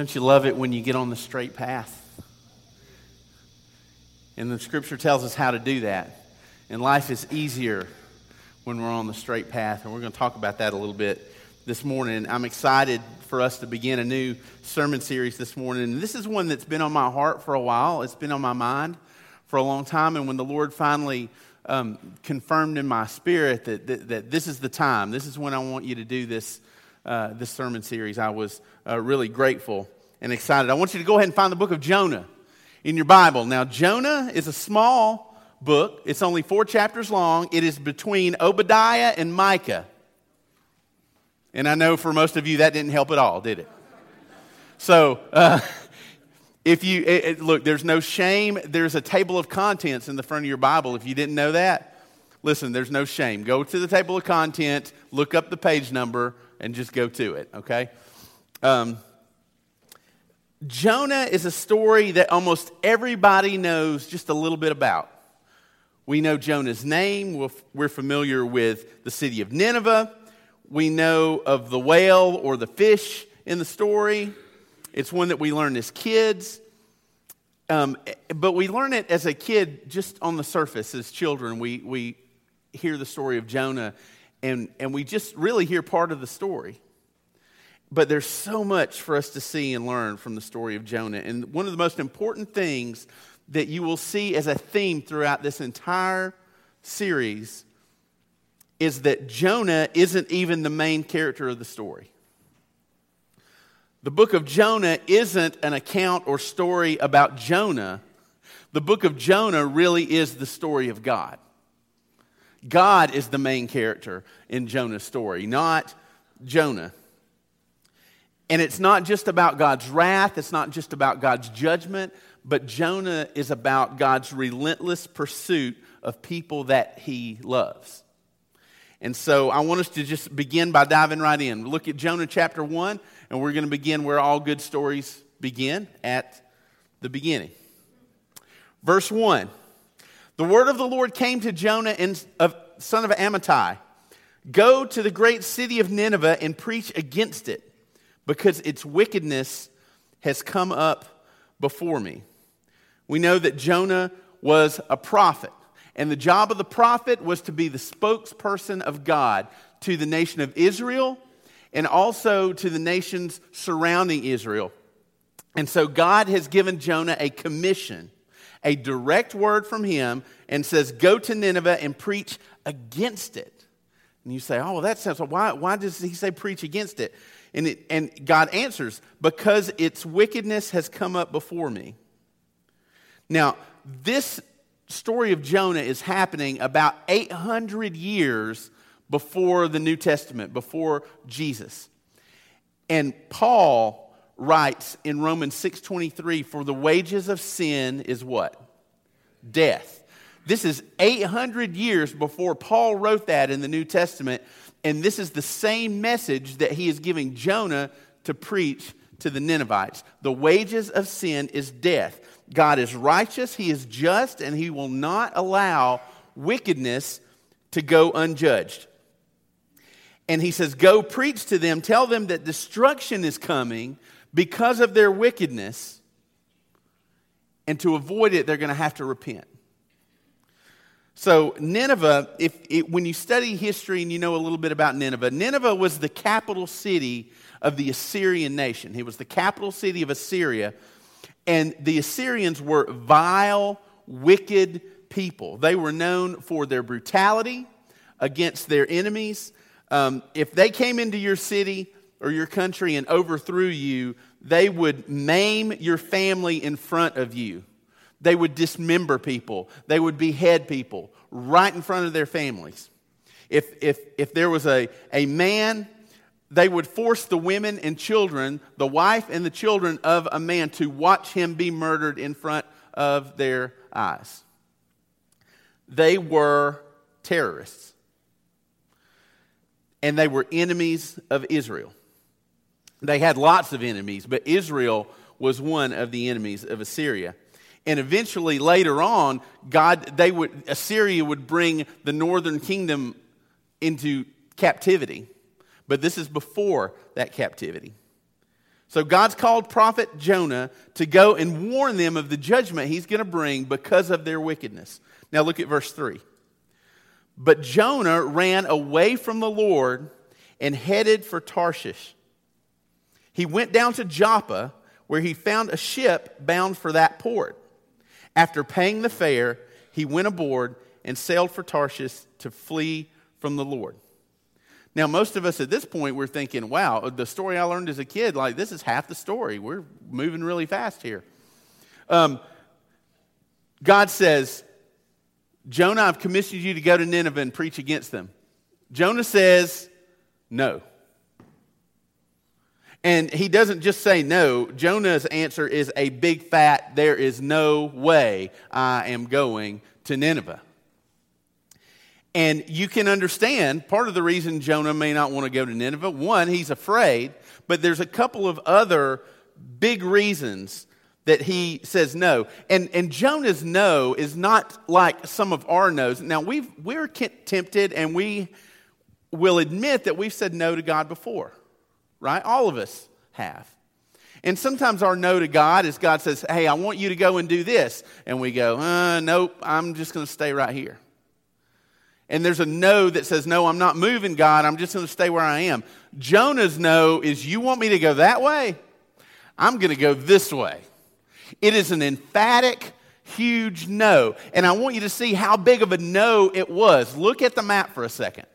Don't you love it when you get on the straight path? And the scripture tells us how to do that. And life is easier when we're on the straight path. And we're going to talk about that a little bit this morning. I'm excited for us to begin a new sermon series this morning. And this is one that's been on my heart for a while, it's been on my mind for a long time. And when the Lord finally um, confirmed in my spirit that, that, that, this is the time, this is when I want you to do this, uh, this sermon series, I was uh, really grateful and excited. I want you to go ahead and find the book of Jonah in your Bible. Now, Jonah is a small book, it's only four chapters long. It is between Obadiah and Micah. And I know for most of you that didn't help at all, did it? So, uh, if you it, it, look, there's no shame. There's a table of contents in the front of your Bible. If you didn't know that, listen, there's no shame. Go to the table of contents, look up the page number, and just go to it, okay? Um, Jonah is a story that almost everybody knows just a little bit about. We know Jonah's name, we're familiar with the city of Nineveh, we know of the whale or the fish in the story. It's one that we learn as kids. Um, but we learn it as a kid just on the surface as children. We, we hear the story of Jonah and, and we just really hear part of the story. But there's so much for us to see and learn from the story of Jonah. And one of the most important things that you will see as a theme throughout this entire series is that Jonah isn't even the main character of the story. The book of Jonah isn't an account or story about Jonah. The book of Jonah really is the story of God. God is the main character in Jonah's story, not Jonah. And it's not just about God's wrath, it's not just about God's judgment, but Jonah is about God's relentless pursuit of people that he loves. And so I want us to just begin by diving right in. Look at Jonah chapter 1, and we're going to begin where all good stories begin at the beginning. Verse 1 The word of the Lord came to Jonah, of, son of Amittai Go to the great city of Nineveh and preach against it because its wickedness has come up before me. We know that Jonah was a prophet, and the job of the prophet was to be the spokesperson of God to the nation of Israel and also to the nations surrounding Israel. And so God has given Jonah a commission, a direct word from him, and says, Go to Nineveh and preach against it. And you say, Oh, well, that sounds, why, why does he say preach against it? And, it, and God answers, Because its wickedness has come up before me. Now, this story of Jonah is happening about 800 years before the New Testament, before Jesus. And Paul writes in Romans 6:23 for the wages of sin is what? Death. This is 800 years before Paul wrote that in the New Testament and this is the same message that he is giving Jonah to preach to the Ninevites. The wages of sin is death. God is righteous, he is just, and he will not allow wickedness to go unjudged. And he says, Go preach to them, tell them that destruction is coming because of their wickedness. And to avoid it, they're going to have to repent. So, Nineveh, if it, when you study history and you know a little bit about Nineveh, Nineveh was the capital city of the Assyrian nation. It was the capital city of Assyria. And the Assyrians were vile, wicked people. They were known for their brutality against their enemies. Um, if they came into your city or your country and overthrew you, they would maim your family in front of you. They would dismember people, they would behead people right in front of their families. If, if, if there was a, a man, they would force the women and children, the wife and the children of a man, to watch him be murdered in front of their eyes. They were terrorists. And they were enemies of Israel. They had lots of enemies, but Israel was one of the enemies of Assyria. And eventually, later on, God, they would, Assyria would bring the northern kingdom into captivity. But this is before that captivity. So God's called prophet Jonah to go and warn them of the judgment he's going to bring because of their wickedness. Now look at verse 3. But Jonah ran away from the Lord and headed for Tarshish. He went down to Joppa, where he found a ship bound for that port. After paying the fare, he went aboard and sailed for Tarshish to flee from the Lord. Now, most of us at this point, we're thinking, wow, the story I learned as a kid, like, this is half the story. We're moving really fast here. Um, God says, Jonah, I've commissioned you to go to Nineveh and preach against them. Jonah says, no. And he doesn't just say no. Jonah's answer is a big fat, there is no way I am going to Nineveh. And you can understand part of the reason Jonah may not want to go to Nineveh. One, he's afraid, but there's a couple of other big reasons that he says no. And, and Jonah's no is not like some of our no's. Now, we've, we're tempted and we will admit that we've said no to God before, right? All of us have. And sometimes our no to God is God says, Hey, I want you to go and do this. And we go, uh, Nope, I'm just going to stay right here. And there's a no that says, No, I'm not moving, God. I'm just going to stay where I am. Jonah's no is, You want me to go that way? I'm going to go this way. It is an emphatic, huge no. And I want you to see how big of a no it was. Look at the map for a second.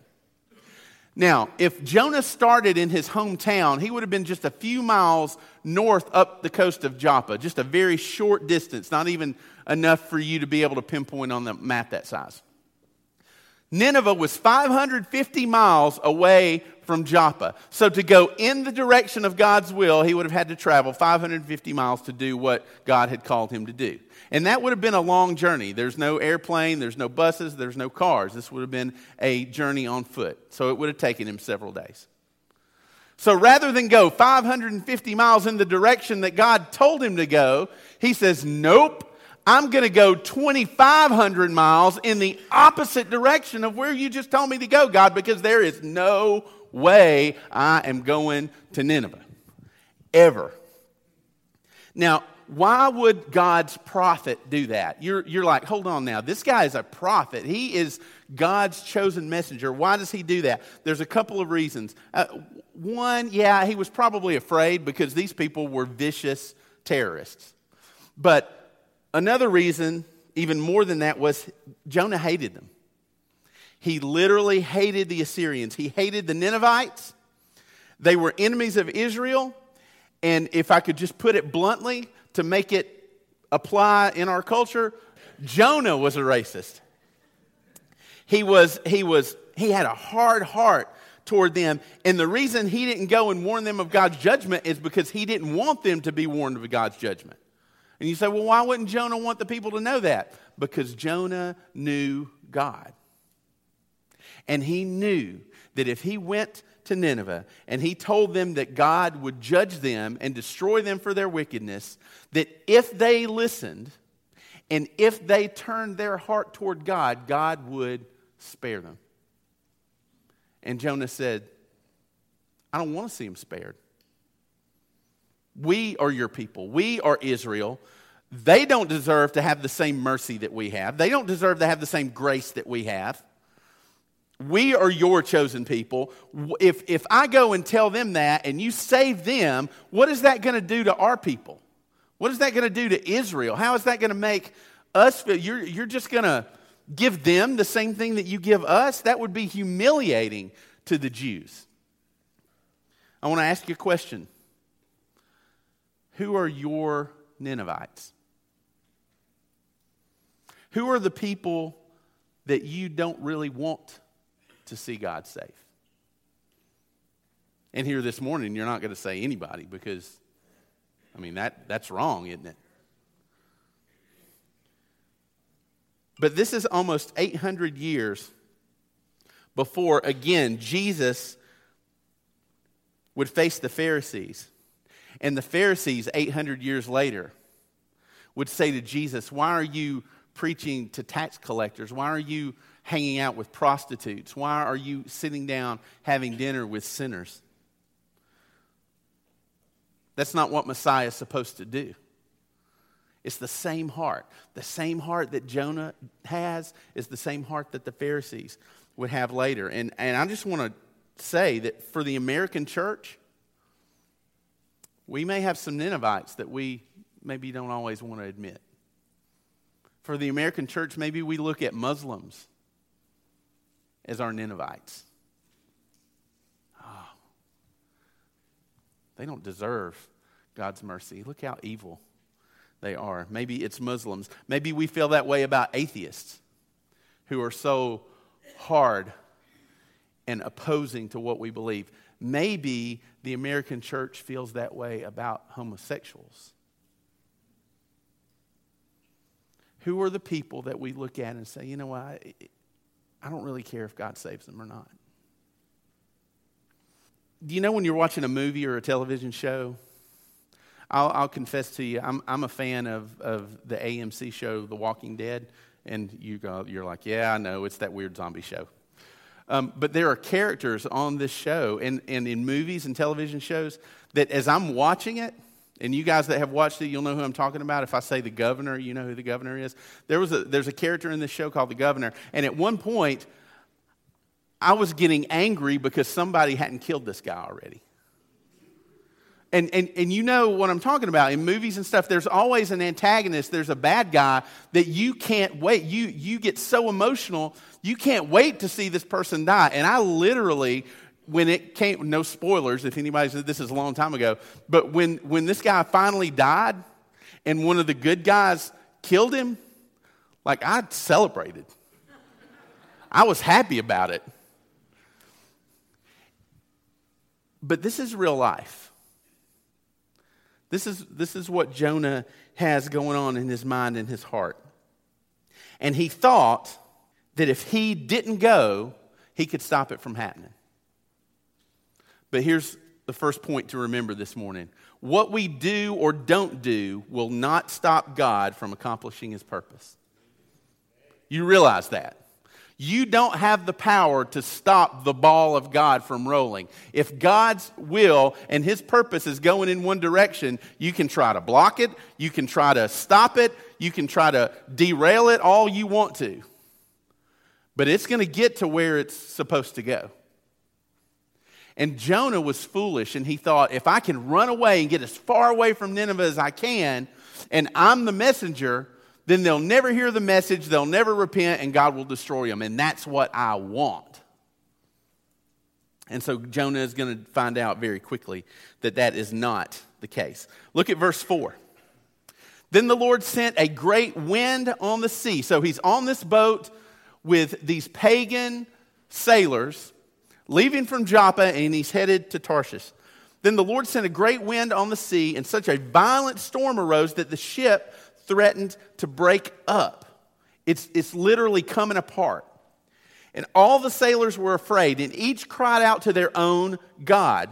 Now, if Jonah started in his hometown, he would have been just a few miles north up the coast of Joppa, just a very short distance, not even enough for you to be able to pinpoint on the map that size. Nineveh was 550 miles away from Joppa. So to go in the direction of God's will, he would have had to travel 550 miles to do what God had called him to do. And that would have been a long journey. There's no airplane, there's no buses, there's no cars. This would have been a journey on foot. So it would have taken him several days. So rather than go 550 miles in the direction that God told him to go, he says, Nope, I'm going to go 2,500 miles in the opposite direction of where you just told me to go, God, because there is no way I am going to Nineveh. Ever. Now, why would God's prophet do that? You're, you're like, hold on now. This guy is a prophet. He is God's chosen messenger. Why does he do that? There's a couple of reasons. Uh, one, yeah, he was probably afraid because these people were vicious terrorists. But another reason, even more than that, was Jonah hated them. He literally hated the Assyrians, he hated the Ninevites. They were enemies of Israel. And if I could just put it bluntly, to make it apply in our culture, Jonah was a racist. He was, he was, he had a hard heart toward them. And the reason he didn't go and warn them of God's judgment is because he didn't want them to be warned of God's judgment. And you say, well, why wouldn't Jonah want the people to know that? Because Jonah knew God. And he knew that if he went to Nineveh and he told them that God would judge them and destroy them for their wickedness, that if they listened and if they turned their heart toward God, God would spare them. And Jonah said, I don't want to see them spared. We are your people. We are Israel. They don't deserve to have the same mercy that we have. They don't deserve to have the same grace that we have. We are your chosen people. If, if I go and tell them that and you save them, what is that going to do to our people? What is that going to do to Israel? How is that going to make us feel? You're, you're just going to give them the same thing that you give us? That would be humiliating to the Jews. I want to ask you a question Who are your Ninevites? Who are the people that you don't really want to see God safe. And here this morning, you're not going to say anybody because, I mean, that, that's wrong, isn't it? But this is almost 800 years before, again, Jesus would face the Pharisees. And the Pharisees, 800 years later, would say to Jesus, Why are you preaching to tax collectors? Why are you hanging out with prostitutes? Why are you sitting down having dinner with sinners? That's not what Messiah is supposed to do. It's the same heart. The same heart that Jonah has is the same heart that the Pharisees would have later. And, and I just want to say that for the American church, we may have some Ninevites that we maybe don't always want to admit. For the American church, maybe we look at Muslims as our Ninevites. Oh, they don't deserve God's mercy. Look how evil they are. Maybe it's Muslims. Maybe we feel that way about atheists who are so hard and opposing to what we believe. Maybe the American church feels that way about homosexuals. Who are the people that we look at and say, you know what, I, I don't really care if God saves them or not? Do you know when you're watching a movie or a television show? I'll, I'll confess to you, I'm, I'm a fan of, of the AMC show, The Walking Dead. And you go, you're like, yeah, I know, it's that weird zombie show. Um, but there are characters on this show and, and in movies and television shows that as I'm watching it, and you guys that have watched it, you'll know who I'm talking about. If I say the governor, you know who the governor is. There was a, there's a character in this show called the governor. And at one point, I was getting angry because somebody hadn't killed this guy already. And, and, and you know what I'm talking about. In movies and stuff, there's always an antagonist, there's a bad guy that you can't wait. You, you get so emotional, you can't wait to see this person die. And I literally, when it came, no spoilers if anybody said this is a long time ago, but when, when this guy finally died and one of the good guys killed him, like I celebrated. I was happy about it. But this is real life. This is, this is what Jonah has going on in his mind and his heart. And he thought that if he didn't go, he could stop it from happening. But here's the first point to remember this morning what we do or don't do will not stop God from accomplishing his purpose. You realize that. You don't have the power to stop the ball of God from rolling. If God's will and His purpose is going in one direction, you can try to block it, you can try to stop it, you can try to derail it all you want to. But it's going to get to where it's supposed to go. And Jonah was foolish and he thought, if I can run away and get as far away from Nineveh as I can, and I'm the messenger, then they'll never hear the message, they'll never repent, and God will destroy them. And that's what I want. And so Jonah is going to find out very quickly that that is not the case. Look at verse 4. Then the Lord sent a great wind on the sea. So he's on this boat with these pagan sailors leaving from Joppa and he's headed to Tarshish. Then the Lord sent a great wind on the sea, and such a violent storm arose that the ship threatened to break up. It's, it's literally coming apart. And all the sailors were afraid, and each cried out to their own God.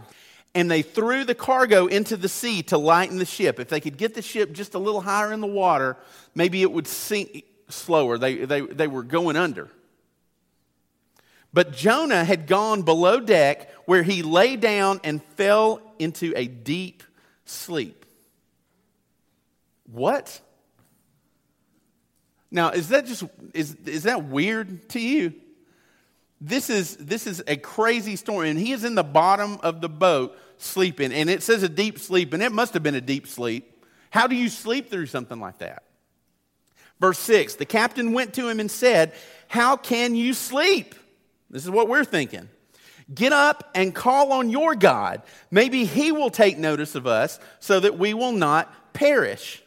And they threw the cargo into the sea to lighten the ship. If they could get the ship just a little higher in the water, maybe it would sink slower. They, they, they were going under. But Jonah had gone below deck where he lay down and fell into a deep sleep. What? Now, is that just is, is that weird to you? This is this is a crazy story, and he is in the bottom of the boat sleeping, and it says a deep sleep, and it must have been a deep sleep. How do you sleep through something like that? Verse 6 The captain went to him and said, How can you sleep? This is what we're thinking. Get up and call on your God. Maybe he will take notice of us so that we will not perish.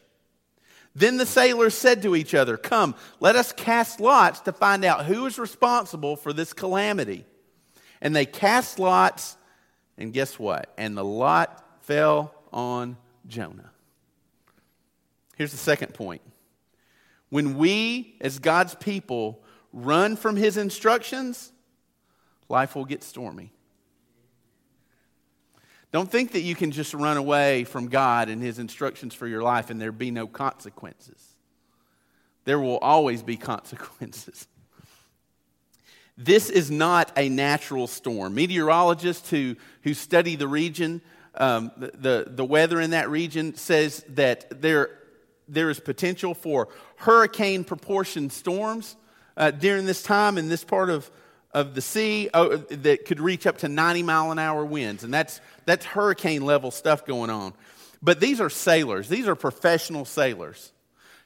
Then the sailors said to each other, Come, let us cast lots to find out who is responsible for this calamity. And they cast lots, and guess what? And the lot fell on Jonah. Here's the second point. When we, as God's people, run from his instructions, life will get stormy. Don't think that you can just run away from God and His instructions for your life and there be no consequences. There will always be consequences. This is not a natural storm. Meteorologists who, who study the region um, the, the, the weather in that region says that there, there is potential for hurricane proportion storms uh, during this time in this part of, of the sea uh, that could reach up to 90 mile an hour winds. And that's, that's hurricane level stuff going on. But these are sailors, these are professional sailors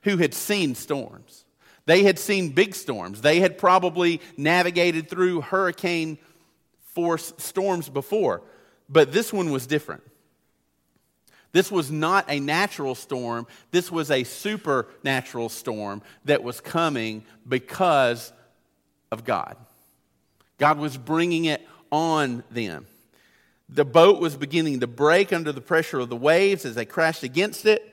who had seen storms. They had seen big storms. They had probably navigated through hurricane force storms before. But this one was different. This was not a natural storm, this was a supernatural storm that was coming because of God. God was bringing it on them. The boat was beginning to break under the pressure of the waves as they crashed against it.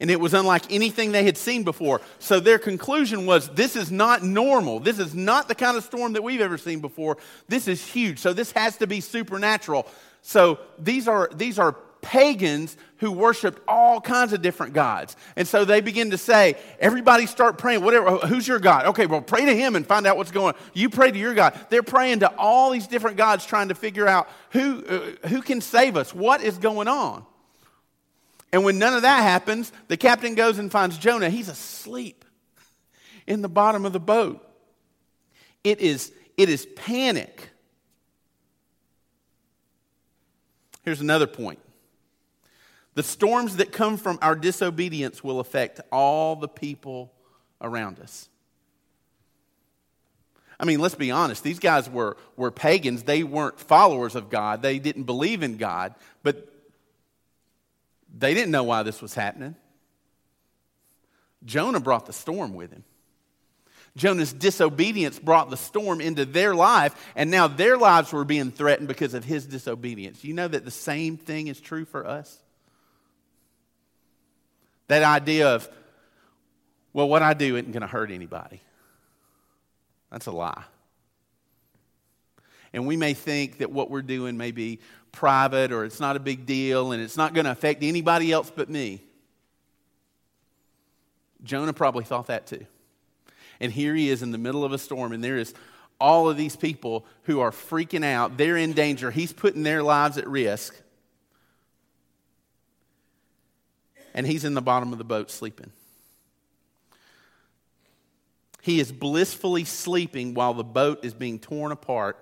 And it was unlike anything they had seen before. So their conclusion was this is not normal. This is not the kind of storm that we've ever seen before. This is huge. So this has to be supernatural. So these are, these are pagans who worshiped all kinds of different gods. And so they begin to say, everybody start praying, whatever, who's your God? Okay, well, pray to him and find out what's going on. You pray to your God. They're praying to all these different gods trying to figure out who, uh, who can save us, what is going on. And when none of that happens, the captain goes and finds Jonah. He's asleep in the bottom of the boat. It is, it is panic. Here's another point the storms that come from our disobedience will affect all the people around us. I mean, let's be honest. These guys were, were pagans. They weren't followers of God. They didn't believe in God. But they didn't know why this was happening. Jonah brought the storm with him. Jonah's disobedience brought the storm into their life, and now their lives were being threatened because of his disobedience. You know that the same thing is true for us? That idea of, well, what I do isn't going to hurt anybody. That's a lie. And we may think that what we're doing may be private or it's not a big deal and it's not going to affect anybody else but me. Jonah probably thought that too. And here he is in the middle of a storm, and there is all of these people who are freaking out. They're in danger. He's putting their lives at risk. And he's in the bottom of the boat sleeping. He is blissfully sleeping while the boat is being torn apart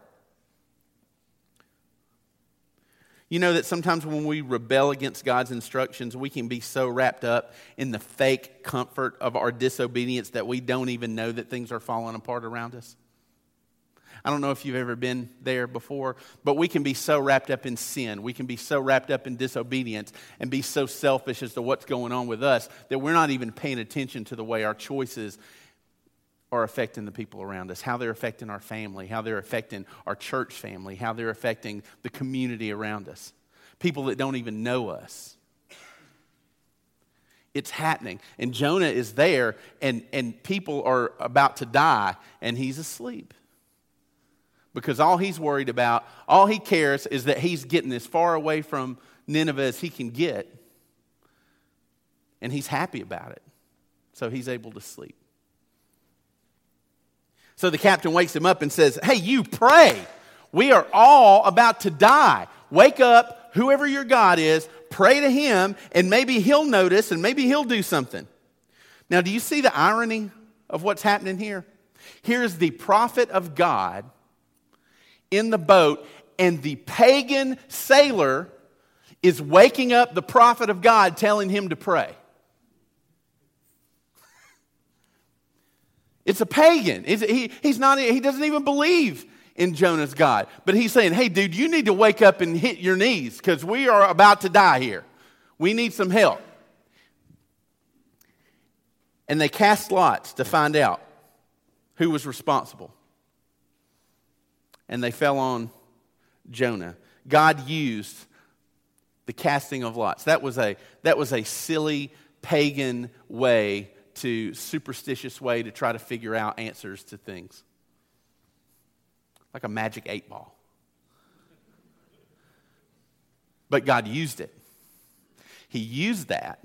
You know that sometimes when we rebel against God's instructions, we can be so wrapped up in the fake comfort of our disobedience that we don't even know that things are falling apart around us. I don't know if you've ever been there before, but we can be so wrapped up in sin. We can be so wrapped up in disobedience and be so selfish as to what's going on with us that we're not even paying attention to the way our choices are affecting the people around us, how they're affecting our family, how they're affecting our church family, how they're affecting the community around us, people that don't even know us. It's happening. And Jonah is there, and, and people are about to die, and he's asleep. Because all he's worried about, all he cares is that he's getting as far away from Nineveh as he can get. And he's happy about it. So he's able to sleep. So the captain wakes him up and says, Hey, you pray. We are all about to die. Wake up, whoever your God is, pray to him, and maybe he'll notice and maybe he'll do something. Now, do you see the irony of what's happening here? Here's the prophet of God in the boat, and the pagan sailor is waking up the prophet of God, telling him to pray. It's a pagan. It's, he, he's not, he doesn't even believe in Jonah's God. But he's saying, hey, dude, you need to wake up and hit your knees because we are about to die here. We need some help. And they cast lots to find out who was responsible. And they fell on Jonah. God used the casting of lots. That was a, that was a silly pagan way to superstitious way to try to figure out answers to things. Like a magic eight ball. But God used it. He used that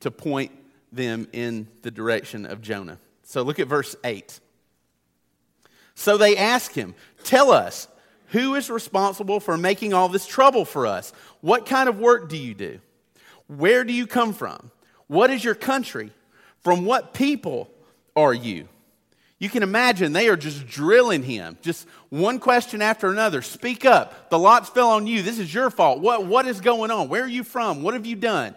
to point them in the direction of Jonah. So look at verse 8. So they ask him, Tell us, Who is responsible for making all this trouble for us? What kind of work do you do? Where do you come from? What is your country? From what people are you? You can imagine they are just drilling him, just one question after another. Speak up. The lots fell on you. This is your fault. What, what is going on? Where are you from? What have you done?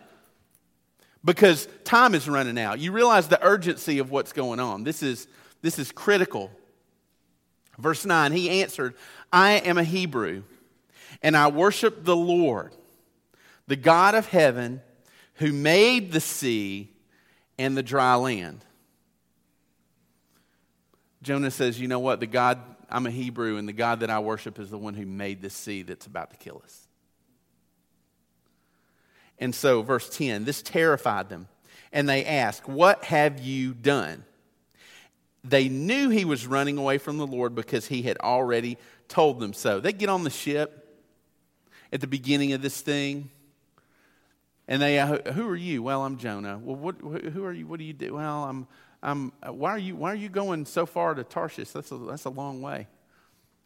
Because time is running out. You realize the urgency of what's going on. This is, this is critical. Verse 9 He answered, I am a Hebrew, and I worship the Lord, the God of heaven, who made the sea and the dry land. Jonah says, You know what? The God, I'm a Hebrew, and the God that I worship is the one who made the sea that's about to kill us. And so, verse 10, this terrified them. And they asked, What have you done? They knew he was running away from the Lord because he had already told them so. They get on the ship at the beginning of this thing. And they, uh, who are you? Well, I'm Jonah. Well, what, who are you? What do you do? Well, I'm, I'm, uh, why, are you, why are you going so far to Tarshish? That's a, that's a long way.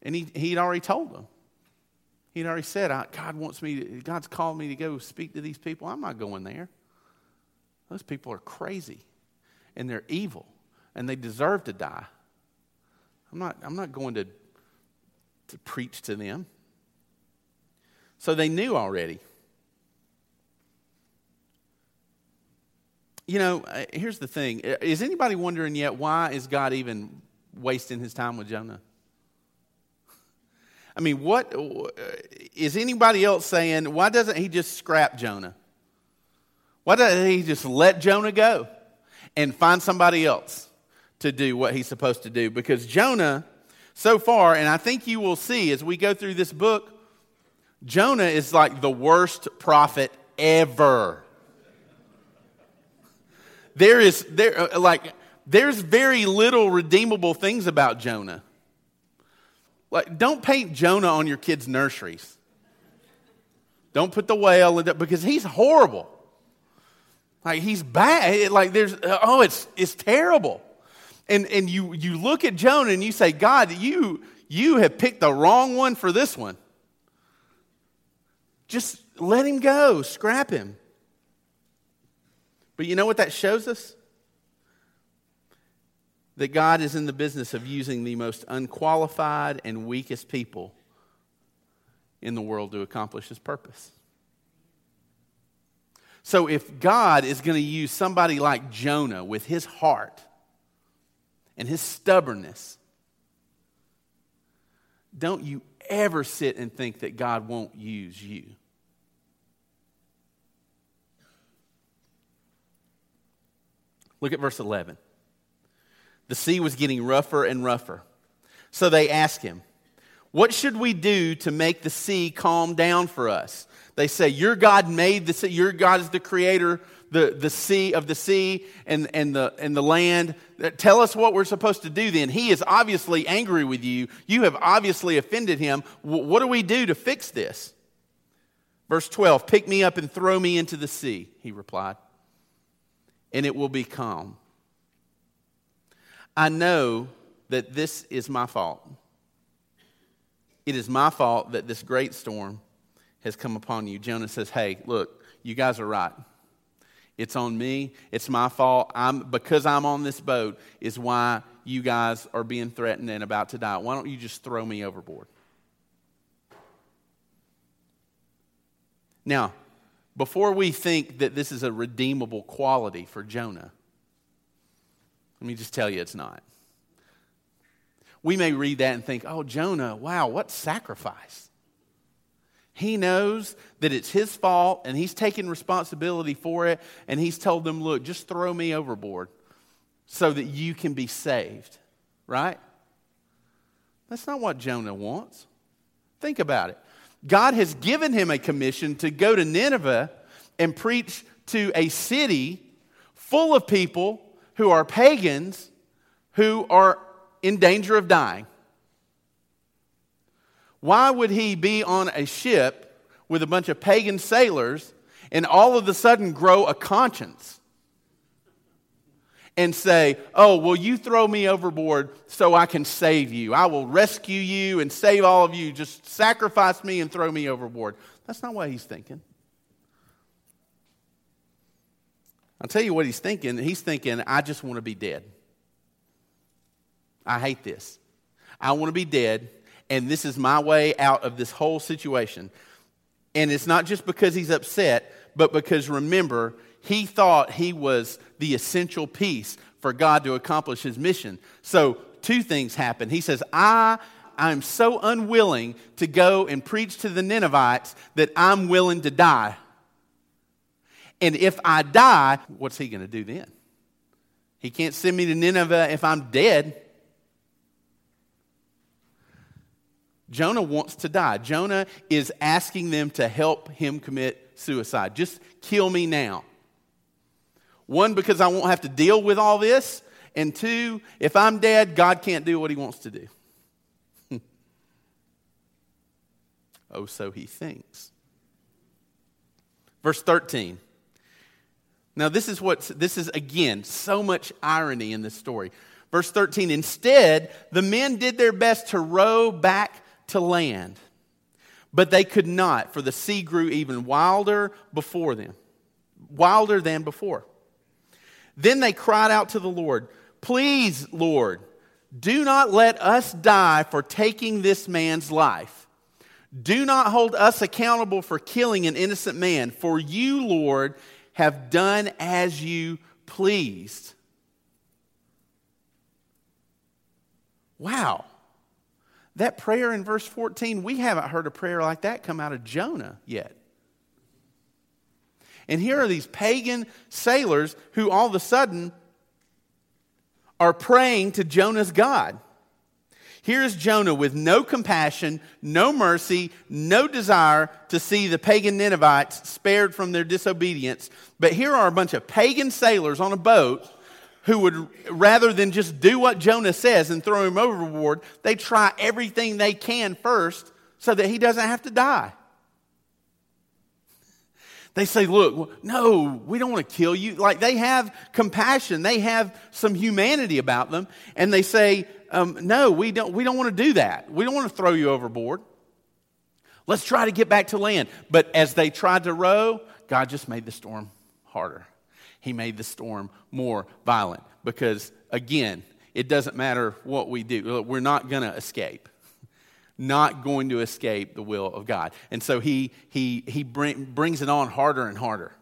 And he, he'd already told them. He'd already said, God wants me, to, God's called me to go speak to these people. I'm not going there. Those people are crazy and they're evil and they deserve to die. I'm not, I'm not going to, to preach to them. So they knew already. You know, uh, here's the thing. Is anybody wondering yet why is God even wasting his time with Jonah? I mean, what uh, anybody else saying? Why doesn't he just scrap Jonah? Why doesn't he just let Jonah go and find somebody else to do what he's supposed to do? Because Jonah, so far, and I think you will see as we go through this book, Jonah is like the worst prophet ever. There is there uh, like there's very little redeemable things about Jonah. Like, don't paint Jonah on your kids' nurseries. Don't put the whale in because he's horrible. Like he's bad. Like there's oh, it's it's terrible. And and you you look at Jonah and you say, God, you you have picked the wrong one for this one. Just let him go, scrap him. But you know what that shows us? That God is in the business of using the most unqualified and weakest people in the world to accomplish his purpose. So, if God is going to use somebody like Jonah with his heart and his stubbornness, don't you ever sit and think that God won't use you. Look at verse 11. The sea was getting rougher and rougher. So they asked him, What should we do to make the sea calm down for us? They say, Your God made the sea. Your God is the creator the, the sea of the sea and, and, the, and the land. Uh, tell us what we're supposed to do then. He is obviously angry with you. You have obviously offended him. what do we do to fix this? Verse 12 Pick me up and throw me into the sea, he replied, and it will be calm. I know that this is my fault. It is my fault that this great storm has come upon you. Jonah says, Hey, look, you guys are right. It's on me. It's my fault. I'm, because I'm on this boat is why you guys are being threatened and about to die. Why don't you just throw me overboard? Now, before we think that this is a redeemable quality for Jonah, let me just tell you it's not. We may read that and think, oh, Jonah, wow, what sacrifice. He knows that it's his fault and he's taking responsibility for it. And he's told them, look, just throw me overboard so that you can be saved. Right? That's not what Jonah wants. Think about it. God has given him a commission to go to Nineveh and preach to a city full of people who are pagans who are in danger of dying. Why would he be on a ship with a bunch of pagan sailors and all of a sudden grow a conscience and say, Oh, will you throw me overboard so I can save you. I will rescue you and save all of you. Just sacrifice me and throw me overboard. That's not what he's thinking. I'll tell you what he's thinking. He's thinking, I just want to be dead. I hate this. I want to be dead, and this is my way out of this whole situation. And it's not just because he's upset, but because remember, he thought he was the essential piece for God to accomplish his mission. So, two things happen. He says, I I'm so unwilling to go and preach to the Ninevites that I'm willing to die. And if I die, what's he going to do then? He can't send me to Nineveh if I'm dead. Jonah wants to die. Jonah is asking them to help him commit suicide. Just kill me now. One, because I won't have to deal with all this. And two, if I'm dead, God can't do what he wants to do. oh, so he thinks. Verse 13. Now, this is what, this is again, so much irony in this story. Verse 13, instead, the men did their best to row back to land, but they could not, for the sea grew even wilder before them, wilder than before. Then they cried out to the Lord, Please, Lord, do not let us die for taking this man's life. Do not hold us accountable for killing an innocent man, for you, Lord, have done as you pleased. Wow. That prayer in verse 14, we haven't heard a prayer like that come out of Jonah yet. And here are these pagan sailors who all of a sudden are praying to Jonah's God. Here's Jonah with no compassion, no mercy, no desire to see the pagan Ninevites spared from their disobedience. But here are a bunch of pagan sailors on a boat who would, rather than just do what Jonah says and throw him overboard, they try everything they can first so that he doesn't have to die. They say, Look, no, we don't want to kill you. Like they have compassion, they have some humanity about them, and they say, um, no, we don't, we don't want to do that. We don't want to throw you overboard. Let's try to get back to land. But as they tried to row, God just made the storm harder. He made the storm more violent because, again, it doesn't matter what we do, we're not going to escape. Not going to escape the will of God. And so he, he, he bring, brings it on harder and harder.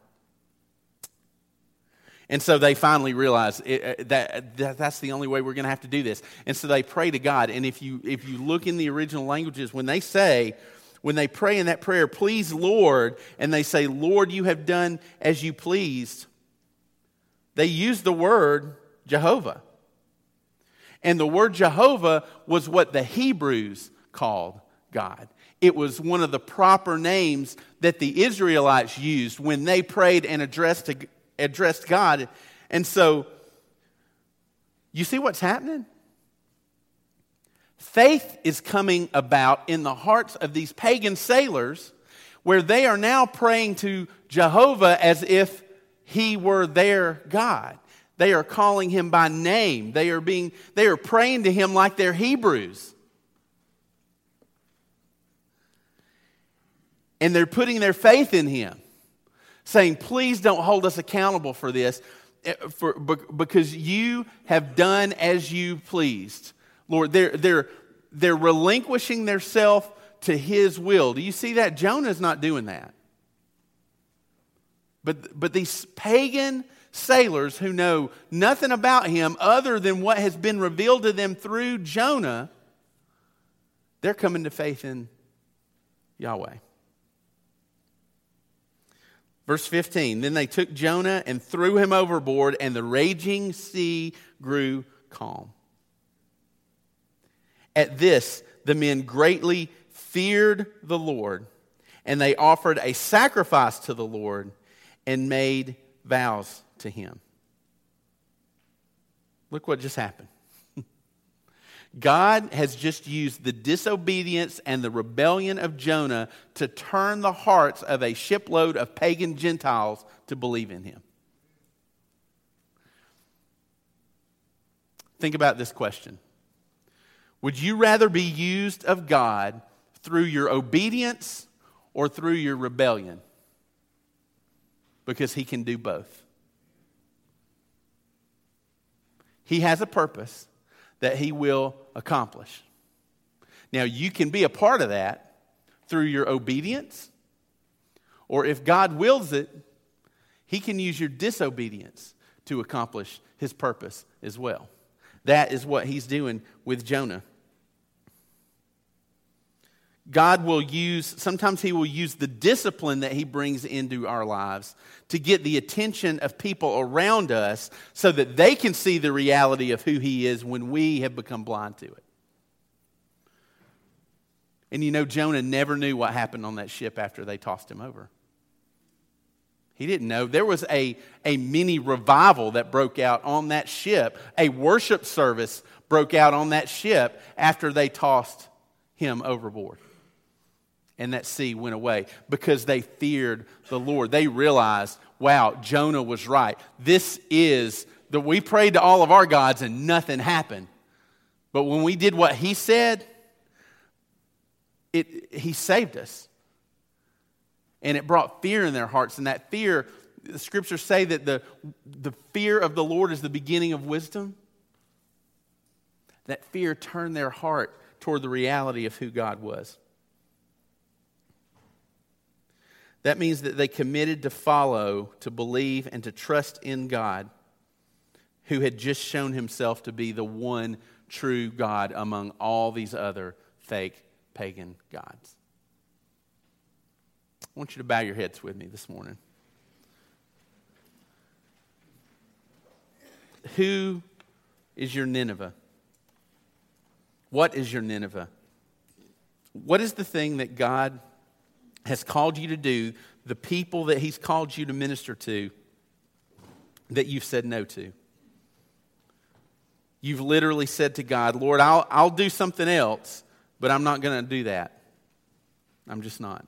And so they finally realize it, that, that that's the only way we're going to have to do this. And so they pray to God. And if you, if you look in the original languages, when they say, when they pray in that prayer, please, Lord, and they say, Lord, you have done as you pleased, they used the word Jehovah. And the word Jehovah was what the Hebrews called God. It was one of the proper names that the Israelites used when they prayed and addressed addressed God. And so, you see what's happening? Faith is coming about in the hearts of these pagan sailors where they are now praying to Jehovah as if he were their God. They are calling him by name. They are being they are praying to him like they're Hebrews. And they're putting their faith in him saying, Please don't hold us accountable for this, eh, for, because you have done as you pleased. Lord, they're, they're, they're relinquishing their self to His will. Do you see that? Jonah's not doing that. But, but these pagan sailors who know nothing about him other than what has been revealed to them through Jonah, they're coming to faith in Yahweh. Verse 15 Then they took Jonah and threw him overboard, and the raging sea grew calm. At this, the men greatly feared the Lord, and they offered a sacrifice to the Lord and made vows to him. Look what just happened. God has just used the disobedience and the rebellion of Jonah to turn the hearts of a shipload of pagan Gentiles to believe in him. Think about this question Would you rather be used of God through your obedience or through your rebellion? Because He can do both. He has a purpose that He will accomplish. Now, you can be a part of that through your obedience, or if God wills it, He can use your disobedience to accomplish His purpose as well. That is what He's doing with Jonah. God will use, sometimes He will use the discipline that He brings into our lives to get the attention of people around us so that they can see the reality of who He is when we have become blind to it. And you know, Jonah never knew what happened on that ship after they tossed him over. He didn't know. There was a, a mini revival that broke out on that ship. A worship service broke out on that ship after they tossed him overboard. And that sea went away because they feared the Lord. They realized, wow, Jonah was right. This is that we prayed to all of our gods and nothing happened. But when we did what he said, it, he saved us. And it brought fear in their hearts. And that fear, the scriptures say that the, the fear of the Lord is the beginning of wisdom. That fear turned their heart toward the reality of who God was. That means that they committed to follow, to believe, and to trust in God, who had just shown himself to be the one true God among all these other fake pagan gods. I want you to bow your heads with me this morning. Who is your Nineveh? What is your Nineveh? What is the thing that God has called you to do, the people that He's called you to minister to, that you've said no to? You've literally said to God, Lord, I'll, I'll do something else, but I'm not going to do that. I'm just not.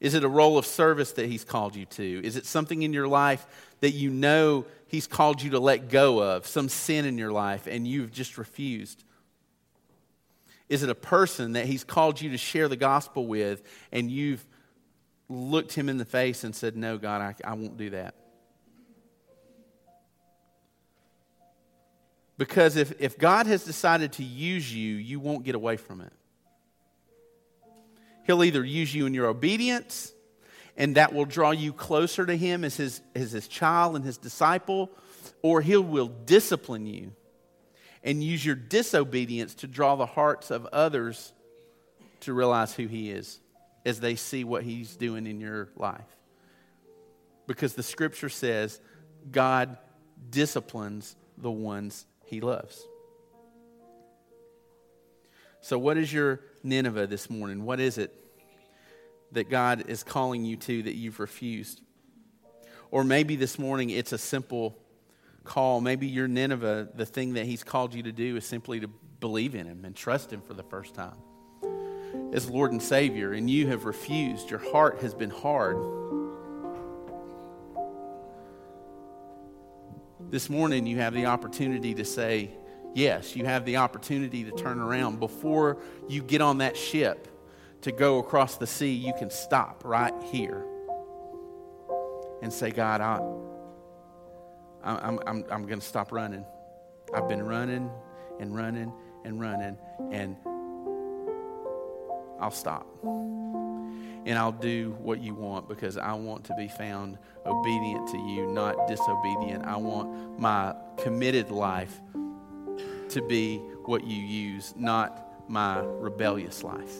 Is it a role of service that He's called you to? Is it something in your life that you know He's called you to let go of, some sin in your life, and you've just refused? Is it a person that He's called you to share the gospel with, and you've looked Him in the face and said, No, God, I, I won't do that? Because if, if God has decided to use you, you won't get away from it. He'll either use you in your obedience, and that will draw you closer to Him as His, as his child and His disciple, or He will discipline you and use your disobedience to draw the hearts of others to realize who He is as they see what He's doing in your life. Because the scripture says God disciplines the ones he loves. So, what is your Nineveh this morning? What is it that God is calling you to that you've refused? Or maybe this morning it's a simple call. Maybe your Nineveh, the thing that He's called you to do is simply to believe in Him and trust Him for the first time as Lord and Savior, and you have refused. Your heart has been hard. This morning, you have the opportunity to say, Yes, you have the opportunity to turn around. Before you get on that ship to go across the sea, you can stop right here and say, God, I, I'm, I'm, I'm going to stop running. I've been running and running and running, and I'll stop and I'll do what you want because I want to be found obedient to you, not disobedient. I want my committed life to be what you use, not my rebellious life.